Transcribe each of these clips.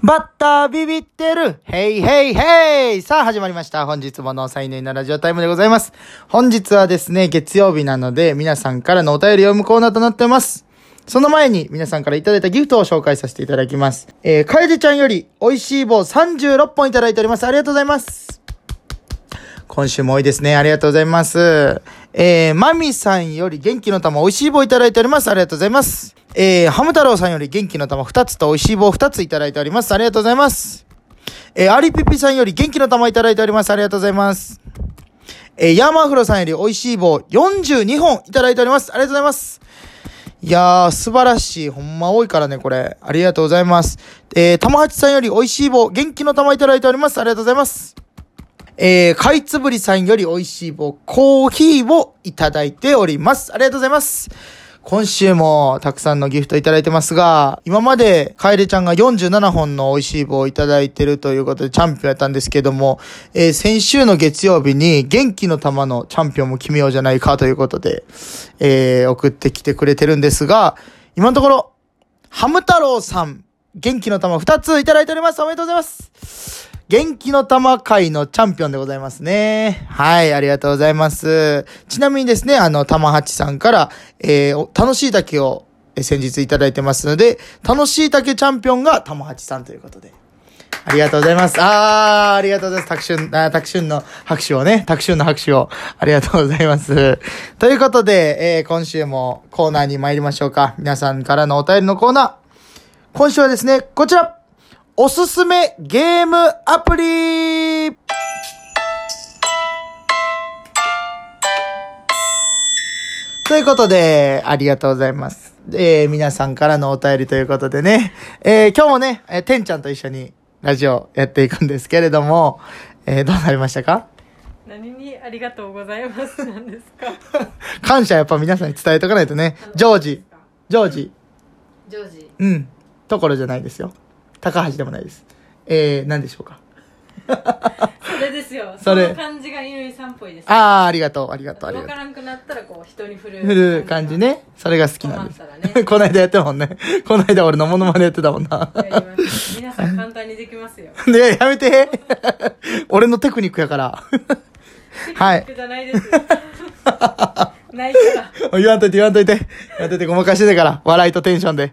バッタービビってるヘイヘイヘイさあ始まりました。本日もの才能なラジオタイムでございます。本日はですね、月曜日なので皆さんからのお便りを読むコーナーとなってます。その前に皆さんからいただいたギフトを紹介させていただきます。えー、かえでちゃんより美味しい棒36本いただいております。ありがとうございます。今週も多いですね。ありがとうございます。えー、マミさんより元気の玉美味しい棒いただいております。ありがとうございます。えー、ハム太郎さんより元気の玉2つと美味しい棒2ついただいております。ありがとうございます。えー、アリピピさんより元気の玉いただいております。ありがとうございます。えー、ヤーマフロさんより美味しい棒42本いただいております。ありがとうございます。いやー、素晴らしい。ほんま多いからね、これ。ありがとうございます。えー、玉八さんより美味しい棒、元気の玉いただいております。ありがとうございます。えー、かいつぶりさんより美味しい棒、コーヒーをいただいております。ありがとうございます。今週もたくさんのギフトいただいてますが、今までカエルちゃんが47本の美味しい棒をいただいてるということでチャンピオンやったんですけども、えー先週の月曜日に元気の玉のチャンピオンも決めようじゃないかということで、えー送ってきてくれてるんですが、今のところ、ハム太郎さん、元気の玉2ついただいております。おめでとうございます。元気の玉界のチャンピオンでございますね。はい、ありがとうございます。ちなみにですね、あの、玉八さんから、えー楽しい竹を先日いただいてますので、楽しい竹チャンピオンが玉八さんということで。ありがとうございます。あー、ありがとうございます。タクシュン、あータクシュンの拍手をね、タクシュンの拍手を、ありがとうございます。ということで、えー今週もコーナーに参りましょうか。皆さんからのお便りのコーナー。今週はですね、こちらおすすめゲームアプリ。ということで、ありがとうございます。えー、皆さんからのお便りということでね、えー、今日もね、えー、てんちゃんと一緒にラジオやっていくんですけれども、えー、どうなりましたか？何にありがとうございますなんですか？感謝やっぱ皆さんに伝えとかないとね、ジョージ、ジョージ、ジョージ。うん、ところじゃないですよ。高橋でもないです。えー、何でしょうか？それですよ それその感じが乾さんっぽいですあー、ありがとう、ありがとう、ありがとう。分からんくなったらこう人に振る振る感じね。それが好きなんです。ね この間やってたもんね。この間俺のモノマネやってたもんな。皆さん簡単にできますよで、やめて。俺のテクニックやから。はいテクニックじゃないですよないから言わんといて言わんといて。言わんといてごまかしてたから。笑いとテンションで。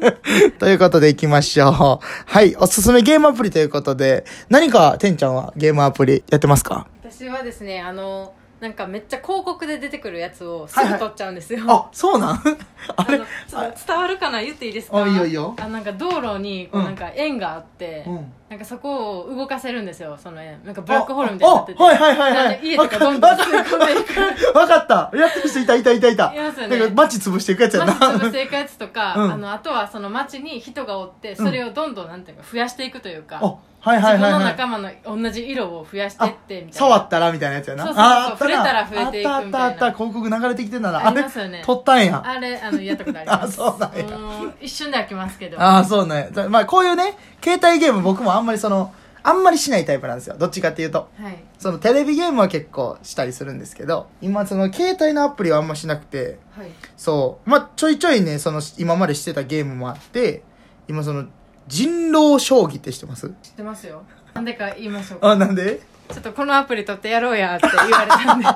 ということで行きましょう。はい。おすすめゲームアプリということで、何か、てんちゃんはゲームアプリやってますか？私はですねあのなんかめっちゃ広告で出てくるやつをすぐ撮っちゃうんですよ、あ、そうなん？あれ？あの伝わるかな？言っていいですか？あいいよいいよ。あなんか道路にこううんなんか円があって、うん。なんかそこを動かせるんですよその円。なんかブラックホールみたいになってて。ああはいはいはいはい。なんで家とかどんどん吸い込んでいく。わかった。やってる人いたいたいたいた。いますよね。だから街潰していくやつやな。街潰していくやつとか、うん。あのあとはその街に人がおってそれをどんどんなんていうか増やしていくというか、あ、はいはいはい自分のはい。仲間の同じ色を増やしていってみたいな触ったらみたいなやつやな。そうそうそう触れたら増えていくみたいなあったあったあった。広告流れてきてんだな。ありますよね撮ったんや。あれあのやったことあります あそうなんや一瞬で飽きますけどああ、そうね。まあ、こういうね、携帯ゲーム僕もあんまりその、あんまりしないタイプなんですよ。どっちかっていうと。はいそのテレビゲームは結構したりするんですけど、今その携帯のアプリはあんましなくて、はいそう。まあ、ちょいちょいね、その今までしてたゲームもあって、今その、人狼将棋って知ってます？知ってますよ。なんでか言いましょうか。あ、なんで？ちょっとこのアプリ取ってやろうやって言われたんで。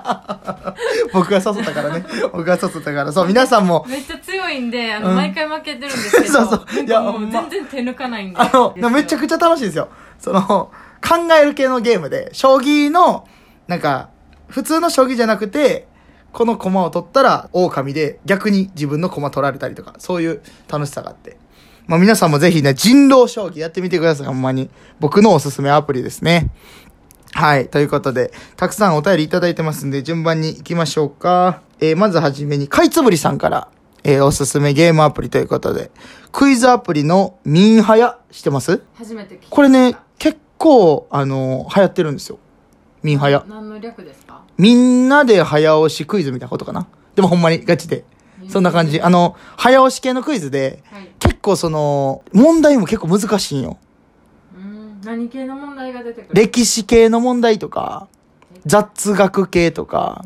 僕が誘ったからね。僕が誘ったから。そう、皆さんも、めっちゃ強いんであの、うん。毎回負けてるんですけどそうそう。いやかもう全然手抜かないんで。あの、めちゃくちゃ楽しいんですよ。その、考える系のゲームで、将棋の、なんか、普通の将棋じゃなくて、この駒を取ったら狼で逆に自分の駒取られたりとか、そういう楽しさがあって。まあ皆さんもぜひね、人狼将棋やってみてください、ほんまに。僕のおすすめアプリですね。はい。ということで、たくさんお便りいただいてますんで、順番に行きましょうか。えーまずはじめに、かいつぶりさんから、えーおすすめゲームアプリということで、クイズアプリのミンハヤしてます？初めて聞きましたこれね、結構、あの流行ってるんですよ。ミンハヤ。何の略ですか？みんなで早押しクイズみたいなことかな。でもほんまにガチで。そんな感じ。あの、早押し系のクイズで、はい結構その、問題も結構難しいんよ。ん何系の問題が出てくる？歴史系の問題とか、雑学系とか、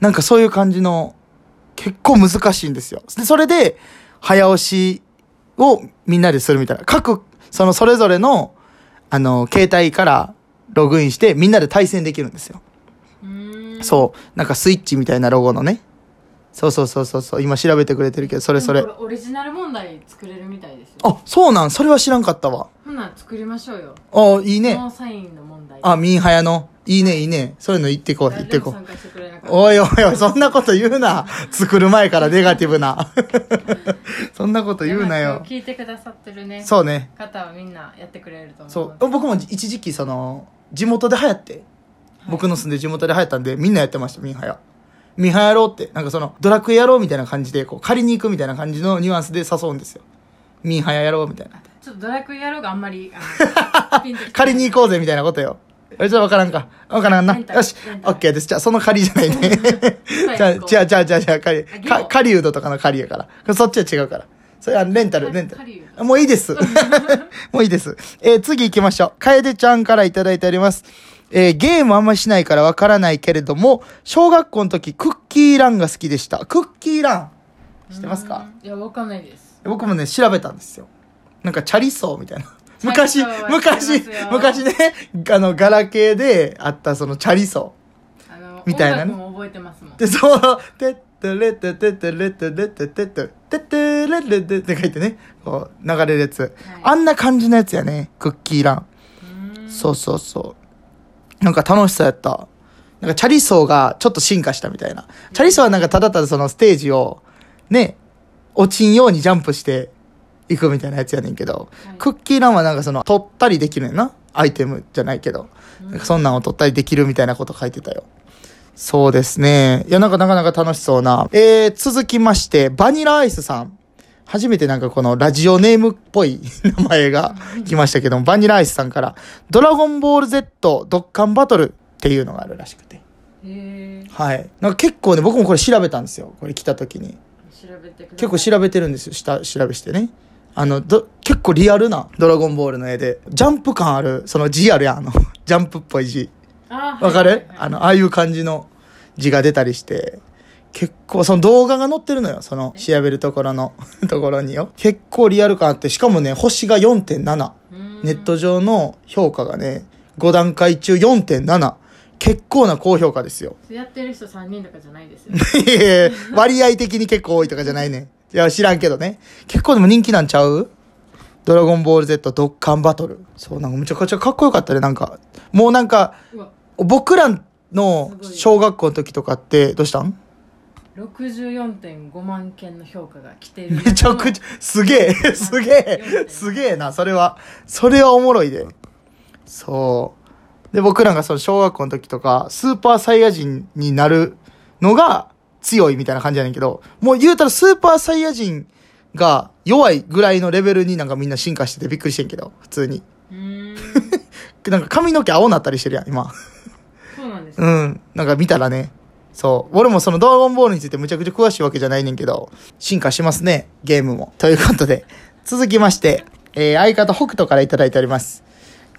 なんかそういう感じの、結構難しいんですよ。で、それで、早押しをみんなでするみたいな。各そのそれぞれの、あの、携帯からログインしてみんなで対戦できるんですよ。そう。なんかスイッチみたいなロゴのね。そうそうそうそうそう。今調べてくれてるけど、それそれオリジナル問題作れるみたいですよあ、そうなん？それは知らんかったわ。ほんなん作りましょうよあ、いいね。ノーサインの問題あ、ミンハヤの？いいね、いいね。そういうの言ってこう、言ってこう。おいおいおい、そんなこと言うな。作る前からネガティブな。そんなこと言うなよ。聞いてくださってるねそうね。方はみんなやってくれると思うそう。僕も一時期、その、地元で流行って、僕の住んでる地元で流行ったんで、みんなやってました、ミンハヤ。ミンハヤやろうって、なんかその、ドラクエやろうみたいな感じで、こう、借りに行くみたいな感じのニュアンスで誘うんですよ。ミンハヤやろうみたいな。ちょっとドラクエやろうがあんまり借り に行こうぜみたいなことよ。えちょっとわからんか。わからんな。よしオッケーです。じゃあ、その借りじゃないね。じゃあ、じゃあ、じゃあ、じゃあ、じゃあ、借り。か、狩人とかの借りやから。そっちは違うから。それはレンタル、レンタル狩。もういいです。もういいです。えー次行きましょう。楓ちゃんからいただいております。えーゲームあんましないからわからないけれども、小学校の時、クッキーランが好きでした。クッキーラン。知ってますか？いやわかんないです僕もね、調べたんですよ。なんか、チャリソーみたいな。昔昔昔ね、あの、ガラケーであったそのチャリソあのみたいなね覚えてますもんー。で、そう、てってれってってってれってれってってってってってれれってって書いてね、こう、流れるやつ。あんな感じのやつやね、クッキーラン。そうそうそう。なんか楽しそうやった。なんかチャリソーがちょっと進化したみたいな。チャリソーはなんかただただそのステージを、ね、落ちんようにジャンプしていくみたいなやつやねんけど、はいクッキーランはなんかその、取ったりできるねんな？アイテムじゃないけど。なんかそんなんを取ったりできるみたいなこと書いてたよ。そうですね。いや、なんかなかなか楽しそうな。えー、続きまして、バニラアイスさん。初めてなんかこのラジオネームっぽい名前が来ましたけども、バニラアイスさんから、ドラゴンボール Z ドッカンバトルっていうのがあるらしくて。はい。なんか結構ね、僕もこれ調べたんですよ。これ来た時に。結構調べてるんですよ。下、調べしてね。あの、ど、結構リアルなドラゴンボールの絵で、ジャンプ感ある、その字あるやん、あの、ジャンプっぽい字。あわかる、はいはいはいあの、ああいう感じの字が出たりして、結構、その動画が載ってるのよ。その、調べるところの、ところによ。結構リアル感あって、しかもね、星が4.7。うーんネット上の評価がね、5段階中4.7。結構な高評価ですよ。やってる人3人とかじゃないですよ いやいや割合的に結構多いとかじゃないね。いや、知らんけどね。結構でも人気なんちゃう？ドラゴンボール Z ドッカンバトル。そう、なんかめちゃくちゃかっこよかったね。なんか、もうなんか、僕らの小学校の時とかって、どうしたん？64.5万件の評価が来ているめちゃくちゃ、すげえ、すげえ、すげえな、それは。それはおもろいで。そう。で、僕らがその小学校の時とか、スーパーサイヤ人になるのが強いみたいな感じやねんけど、もう言うたらスーパーサイヤ人が弱いぐらいのレベルになんかみんな進化しててびっくりしてんけど、普通に。ん なんか髪の毛青なったりしてるやん、今。そうなんですうん。なんか見たらね。そう。俺もそのドラゴンボールについてむちゃくちゃ詳しいわけじゃないねんけど、進化しますね、ゲームも。ということで、続きまして、えー、相方北斗からいただいております。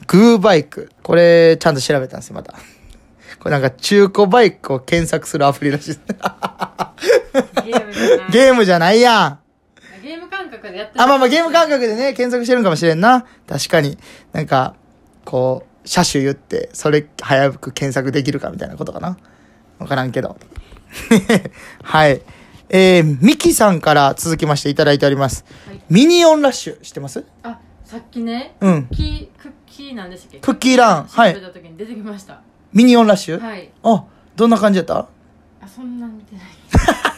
グーバイク。これ、ちゃんと調べたんですよ、また。これなんか中古バイクを検索するアプリらしいです。ゲームじゃないゲームじゃないやん。ゲーム感覚でやってるあ、まあまあゲーム感覚でね、検索してるんかもしれんな。確かに。なんか、こう、車種言って、それ早く検索できるかみたいなことかな。わからんけど。はい。えー、ミキさんから続きましていただいております。はい。ミニオンラッシュ、知ってます？あさっきねうん。キークッキーなんでしたっけ？クッキーラン。はい調べた時に出てきました。ミニオンラッシュ、はい。あ、どんな感じやった？あそんな見てない。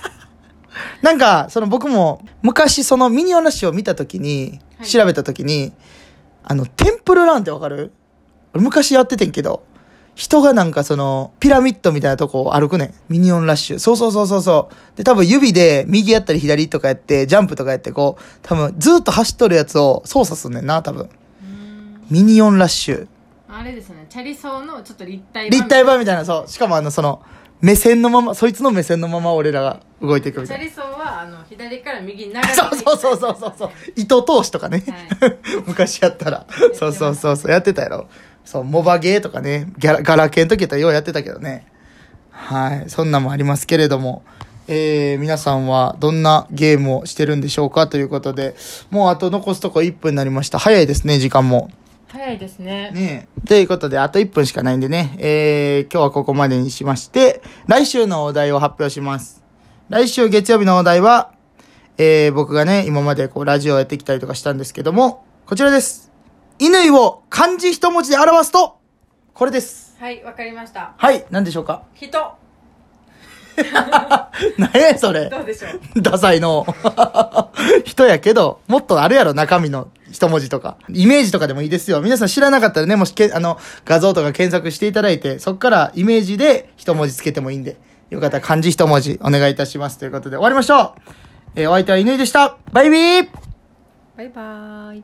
なんか、その僕も、昔そのミニオンラッシュを見たときに、はい。調べたときに、あの、テンプルランってわかる？俺昔やっててんけど、人がなんかその、ピラミッドみたいなとこを歩くねん。ミニオンラッシュ。そうそうそうそうそう。で、多分指で右やったり左とかやって、ジャンプとかやってこう、多分ずっと走っとるやつを操作すんねんな、多分。ミニオンラッシュ。あれですねチャリソーのちょっと立体立体版みたいな、そう。しかもあの、その、目線のまま、そいつの目線のまま俺らが動いていくみたいな。チャリソーはあの左から右に流れてそう そうそうそうそうそう。糸通しとかね。は 昔やったら。そうそうそうそう。やってたやろ。そう、モバゲーとかね。ギャラ、ガラケーの時やったらようやってたけどね。はい。そんなんもありますけれども。えー、皆さんはどんなゲームをしてるんでしょうかということで、もうあと残すとこ1分になりました。早いですね、時間も。早いですねねえ。ということで、あと1分しかないんでね、えー、今日はここまでにしまして、来週のお題を発表します。来週月曜日のお題は、えー、僕がね、今までこう、ラジオをやってきたりとかしたんですけども、こちらです。乾を漢字一文字で表すと、これです。はいわかりましたはい、何でしょうか？人 何やそれ？どうでしょう？ダサいの。人やけど、もっとあるやろ、中身の一文字とか。イメージとかでもいいですよ。皆さん知らなかったらね、もしけ、あの、画像とか検索していただいて、そこからイメージで一文字つけてもいいんで、よかったら漢字一文字お願いいたします。ということで終わりましょう。えーお相手は犬井でした。バイビーバイバーイ